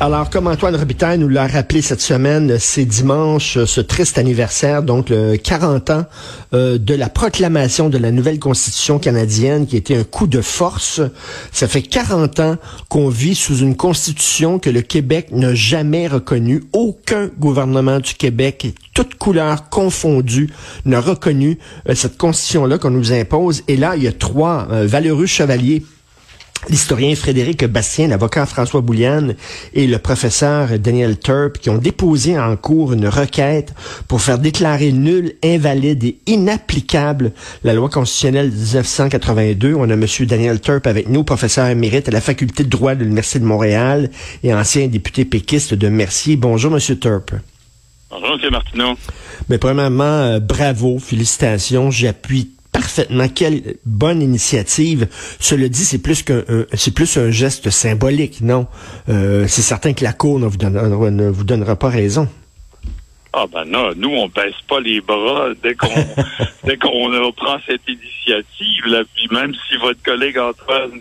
Alors, comme Antoine Robitaille nous l'a rappelé cette semaine, c'est dimanche, euh, ce triste anniversaire, donc le 40 ans euh, de la proclamation de la nouvelle constitution canadienne, qui était un coup de force. Ça fait 40 ans qu'on vit sous une constitution que le Québec n'a jamais reconnue. Aucun gouvernement du Québec, toutes couleurs confondues, n'a reconnu euh, cette constitution-là qu'on nous impose. Et là, il y a trois valeureux chevaliers l'historien Frédéric Bastien, l'avocat François Bouliane et le professeur Daniel Turp qui ont déposé en cours une requête pour faire déclarer nulle, invalide et inapplicable la loi constitutionnelle de 1982. On a M. Daniel Turp avec nous, professeur émérite à la faculté de droit de l'Université de Montréal et ancien député péquiste de Mercier. Bonjour, M. Turp. Bonjour, M. Martineau. Mais premièrement, euh, bravo, félicitations. J'appuie parfaitement. Quelle bonne initiative. Cela dit, c'est plus qu'un c'est plus un geste symbolique, non? Euh, C'est certain que la Cour ne vous, donnera, ne vous donnera pas raison. Ah ben non, nous on baisse pas les bras dès qu'on dès qu'on prend cette initiative là. Puis même si votre collègue Antoine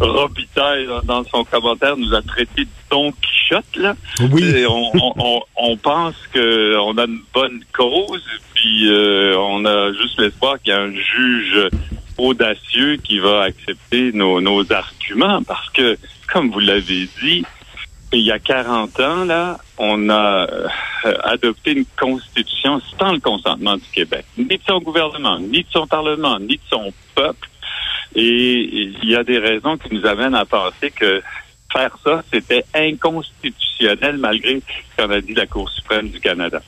Robitaille dans son commentaire nous a traité de Don Quichotte là, oui. on, on, on, pense que on a une bonne cause. Euh, on a juste l'espoir qu'il y a un juge audacieux qui va accepter nos, arguments parce que comme vous l'avez dit, il y a 40 ans, là, on a euh, adopté une constitution sans le consentement du Québec, ni de son gouvernement, ni de son parlement, ni de son peuple. Et il y a des raisons qui nous amènent à penser que faire ça, c'était inconstitutionnel malgré ce qu'on a dit la Cour suprême du Canada.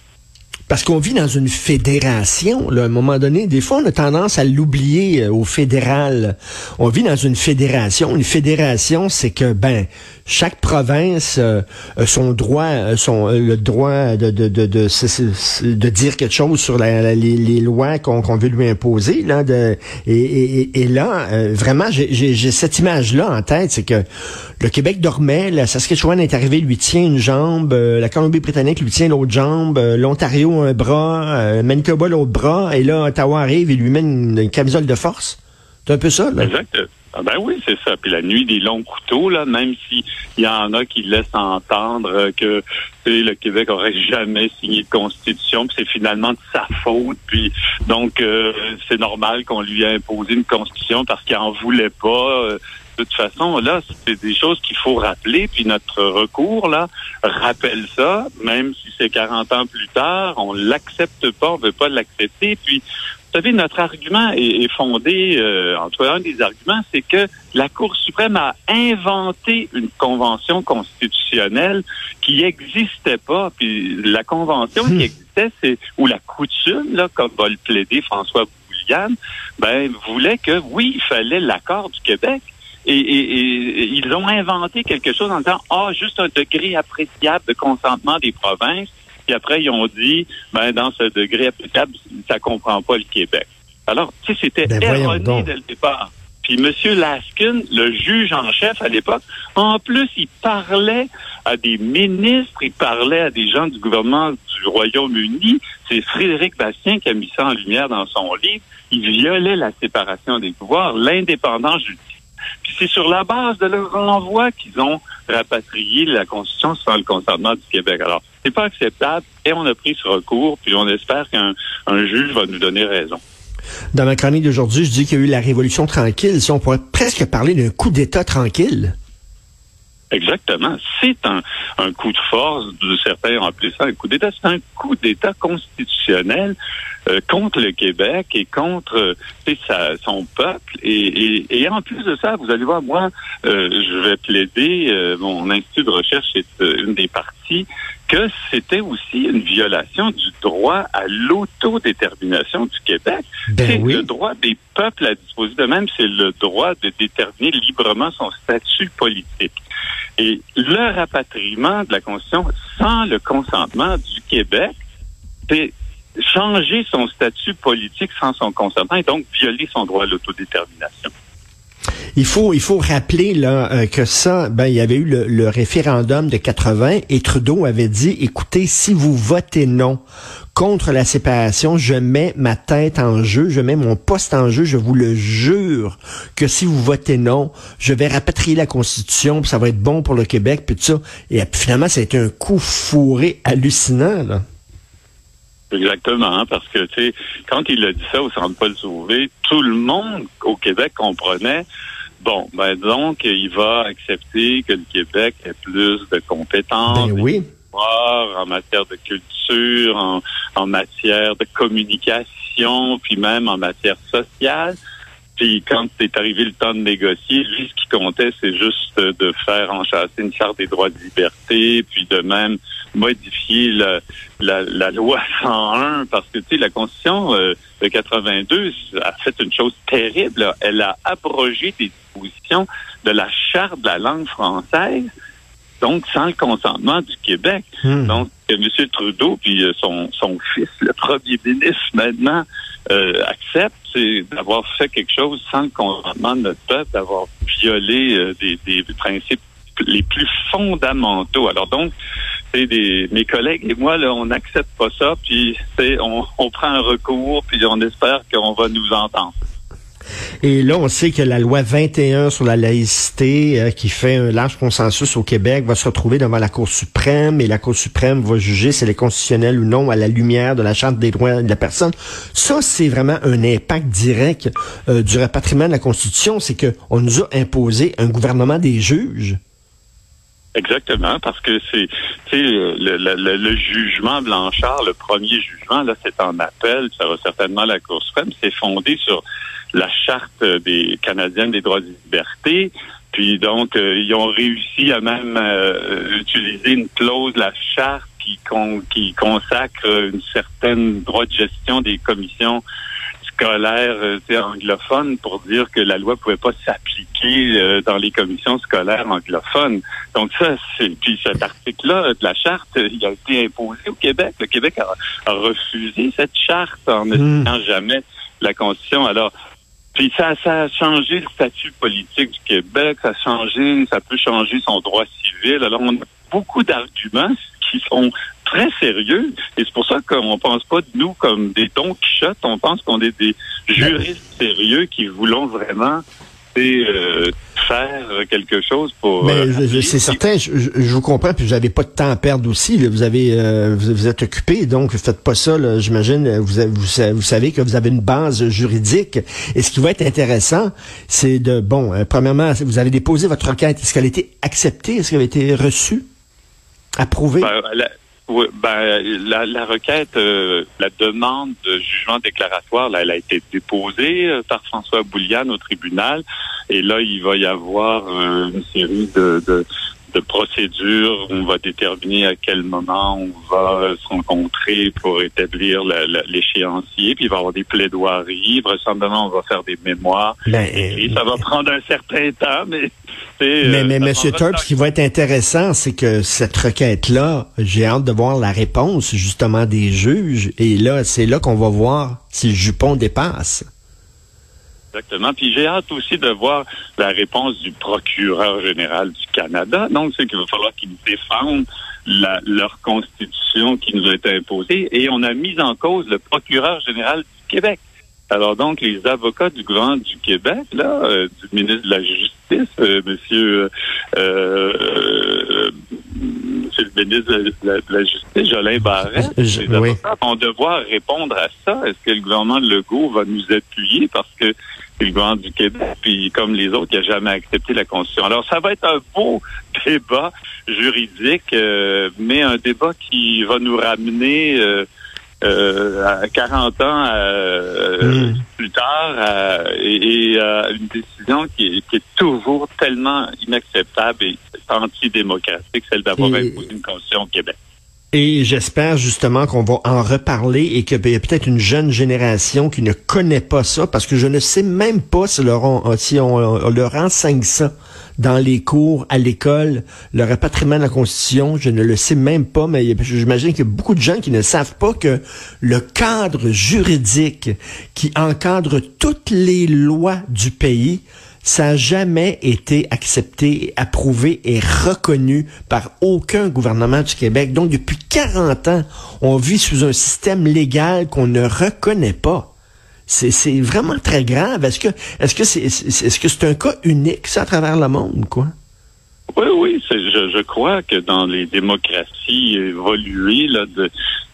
Parce qu'on vit dans une fédération, là, à un moment donné. Des fois, on a tendance à l'oublier euh, au fédéral. On vit dans une fédération. Une fédération, c'est que, ben, chaque province euh, a son droit, euh, son le droit de de, de, de, de, dire quelque chose sur les, les, lois qu'on veut lui imposer. Là, et, là, vraiment, j'ai cette image-là en tête, c'est que le Québec dormait, la Saskatchewan est arrivé, lui tient une jambe, la Colombie-Britannique lui tient l'autre jambe, l'Ontario un bras, euh, Manitoba l'autre bras, et là, Ottawa arrive et lui met une, camisole de force. C'est un peu ça, là. Exact. Ah ben oui, c'est ça. Puis la nuit des longs couteaux, là, même s'il y en a qui laissent entendre que le Québec aurait jamais signé de constitution, puis c'est finalement de sa faute. Puis donc euh, c'est normal qu'on lui ait imposé une constitution parce qu'il en voulait pas. Euh, de toute façon, là, c'est des choses qu'il faut rappeler. Puis notre recours, là, rappelle ça, même si c'est 40 ans plus tard, on l'accepte pas, on veut pas l'accepter. Puis, vous savez, notre argument est, fondé, euh, entre un des arguments, c'est que la Cour suprême a inventé une convention constitutionnelle qui n'existait pas. Puis la convention qui hmm. existait, c'est ou la coutume, là, comme va le plaider François Bouliane, ben voulait que oui, il fallait l'accord du Québec. Et, ils ont inventé quelque chose en disant ah juste un degré appréciable de consentement des provinces. Puis après ils ont dit ben dans ce degré appréciable ça comprend pas le Québec. Alors tu sais c'était ben, erroné dès le départ. Puis M. Laskin, le juge en chef à l'époque, en plus, il parlait à des ministres, il parlait à des gens du gouvernement du Royaume-Uni. C'est Frédéric Bastien qui a mis ça en lumière dans son livre. Il violait la séparation des pouvoirs, l'indépendance judiciaire puis c'est sur la base de leur renvoi qu'ils ont rapatrié la Constitution sans le consentement du Québec. Alors, C'est pas acceptable et on a pris ce recours, puis on espère qu'un un juge va nous donner raison. Dans ma chronique d'aujourd'hui, je dis qu'il y a eu la révolution tranquille. Si on pourrait presque parler d'un coup d'État tranquille. Exactement. C'est un, un coup de force, de certains ont appelé ça un coup d'État. C'est un coup d'État constitutionnel euh, contre le Québec et contre euh, sa, son peuple. Et, et, et, en plus de ça, vous allez voir, moi, euh, je vais plaider, mon institut de recherche est une des parties, que c'était aussi une violation du droit à l'autodétermination du Québec. Ben c'est oui. le droit des peuples à disposer de même, c'est le droit de déterminer librement son statut politique. Et le rapatriement de la Constitution sans le consentement du Québec, c'est changer son statut politique sans son consentement et donc violer son droit à l'autodétermination. Il faut, il faut rappeler là, euh, que ça, ben, il y avait eu le, le, référendum de 80 et Trudeau avait dit, écoutez, si vous votez non contre la séparation, je mets ma tête en jeu, je mets mon poste en jeu, je vous le jure que si vous votez non, je vais rapatrier la Constitution, puis ça va être bon pour le Québec, puis tout ça. Et finalement, ça a été un coup fourré hallucinant, là. Exactement, hein, parce que tu sais, quand il a dit ça au Centre Paul Sauvé, tout le monde au Québec comprenait. Bon, ben donc il va accepter que le Québec ait plus de compétences, ben oui. en matière de culture, en, en matière de communication, puis même en matière sociale. Puis quand c'est arrivé le temps de négocier, lui, ce qui comptait, c'est juste de faire enchasser une charte des droits de liberté, puis de même modifier la, la, la loi 101, parce que, tu sais, la Constitution euh, de 82 a fait une chose terrible. Là. Elle a abrogé des dispositions de la charte de la langue française, donc sans le consentement du Québec. Hmm. Donc, M. Trudeau, puis euh, son, son fils, le premier ministre maintenant, euh, accepte, d'avoir fait quelque chose sans le consentement de notre peuple, d'avoir violé euh, des, des principes les plus fondamentaux. Alors donc, des mes collègues et moi là, on n'accepte pas ça, puis on, on prend un recours, puis on espère qu'on va nous entendre. Et là, on sait que la loi 21 sur la laïcité, euh, qui fait un large consensus au Québec, va se retrouver devant la Cour suprême et la Cour suprême va juger si elle est constitutionnelle ou non à la lumière de la Charte des droits de la personne. Ça, c'est vraiment un impact direct euh, du rapatriement de la Constitution, c'est que on nous a imposé un gouvernement des juges. Exactement, parce que c'est le, le, le, le, jugement Blanchard, le premier jugement, là, c'est en appel, ça va certainement à la Cour suprême, c'est fondé sur la charte des Canadiens des droits de liberté. Puis donc, euh, ils ont réussi à même euh, utiliser une clause la charte qui, con, qui consacre une certaine droit de gestion des commissions scolaires euh, anglophones pour dire que la loi pouvait pas s'appliquer euh, dans les commissions scolaires anglophones. Donc ça, c'est puis cet article-là de la charte, il a été imposé au Québec. Le Québec a, a refusé cette charte en ne mmh. jamais la Constitution. Alors, puis ça, ça a changé le statut politique du Québec, ça a changé, ça peut changer son droit civil. Alors, on a beaucoup d'arguments qui sont très sérieux. Et c'est pour ça qu'on pense pas de nous comme des Don Quichotte. On pense qu'on est des juristes sérieux qui voulons vraiment euh, faire quelque chose pour. Mais euh, c'est certain, je, je, vous comprends, puis vous n'avez pas de temps à perdre aussi. Là. Vous avez, euh, vous, vous, êtes occupé, donc faites pas ça. J'imagine, vous, vous, vous, savez que vous avez une base juridique. Et ce qui va être intéressant, c'est de bon. Euh, premièrement, vous avez déposé votre requête. Est-ce qu'elle a été acceptée? Est-ce qu'elle a été reçue, approuvée ben, ben, la, la requête, euh, la demande de jugement déclaratoire, là, elle a été déposée euh, par François Bouliane au tribunal. Et là, il va y avoir euh, une série de, de, de procédures. On va déterminer à quel moment on va se rencontrer pour établir l'échéancier. Puis il va y avoir des plaidoiries. Vraisemblablement, on va faire des mémoires. Ben, et ça va prendre un certain temps, mais mais, mais M. Turp, ce qui va être intéressant, c'est que cette requête-là, j'ai hâte de voir la réponse justement des juges. Et là, c'est là qu'on va voir si le jupon dépasse. Exactement. Puis j'ai hâte aussi de voir la réponse du procureur général du Canada. Donc, c'est qu'il va falloir qu'ils défendent la, leur constitution qui nous a été imposée. Et on a mis en cause le procureur général du Québec. Alors donc, les avocats du gouvernement du Québec, là, euh, du ministre de la Justice, euh, Monsieur euh, c'est le ministre de la, de la Justice, Jolin Barrette. Je- Les oui. avocats vont devoir répondre à ça. Est-ce que le gouvernement de Legault va nous appuyer? Parce que le gouvernement du Québec, puis comme les autres, il n'a jamais accepté la Constitution. Alors, ça va être un beau débat juridique, euh, mais un débat qui va nous ramener euh, euh, à 40 ans euh, Mm. plus tard à- et, et à une décision qui est, qui est toujours tellement inacceptable et antidémocratique, celle d'avoir imposé une constitution au Québec. Et j'espère justement qu'on va en reparler et qu'il y a peut-être une jeune génération qui ne connaît pas ça, parce que je ne sais même pas si, leur on, si on, on leur enseigne ça dans les cours, à l'école, le rapatriement de la Constitution, je ne le sais même pas, mais j'imagine qu'il y a beaucoup de gens qui ne savent pas que le cadre juridique qui encadre toutes les lois du pays, ça n'a jamais été accepté, approuvé et reconnu par aucun gouvernement du Québec. Donc, depuis 40 ans, on vit sous un système légal qu'on ne reconnaît pas. C'est, vraiment très grave. Est-ce que, est-ce que c'est, est-ce que c'est un cas unique, ça, à travers le monde, quoi? Oui, oui, je, crois que dans les démocraties évoluées là,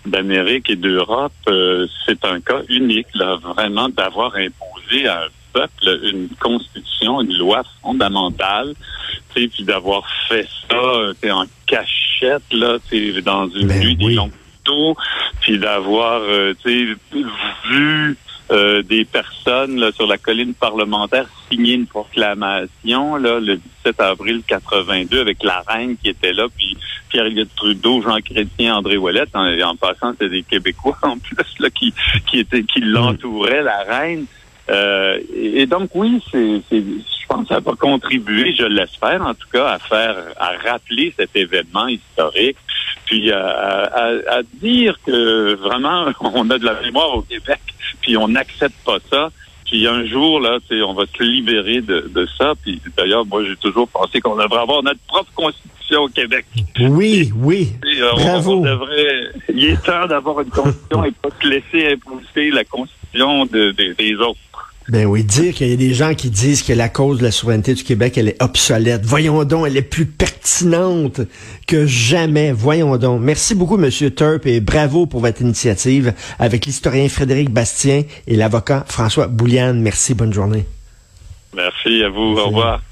d'Amérique et d'Europe, euh, c'est un cas unique, là, vraiment, d'avoir imposé à un peuple une constitution, une loi fondamentale, tu sais, puis d'avoir fait ça en cachette, là, tu dans une Ben nuit oui. des longs puis d'avoir, euh, tu sais, vu euh, des personnes là, sur la colline parlementaire signer une proclamation là, le 17 avril 82 avec la reine qui était là, puis Pierre-Éliott Trudeau, Jean Chrétien, André Ouellette. En, en passant, c'était des Québécois en plus là, qui, qui, étaient, qui l'entouraient, la reine. Euh, et, et donc oui, c'est, je pense que ça va contribuer, je l'espère en tout cas, à faire, à rappeler cet événement historique, puis à, à, à dire que vraiment on a de la mémoire au Québec, puis on n'accepte pas ça. Puis un jour là, on va se libérer de, de ça. Puis d'ailleurs, moi j'ai toujours pensé qu'on devrait avoir notre propre constitution au Québec. Oui, oui. Et, euh, Bravo. on devrait, il est temps d'avoir une constitution et pas se laisser imposer la constitution de- de- des autres. Ben oui, dire qu'il y a des gens qui disent que la cause de la souveraineté du Québec, elle est obsolète. Voyons donc, elle est plus pertinente que jamais. Voyons donc. Merci beaucoup, Monsieur Turp, et bravo pour votre initiative avec l'historien Frédéric Bastien et l'avocat François Bouliane. Merci, bonne journée. Merci à vous. Merci. Au revoir.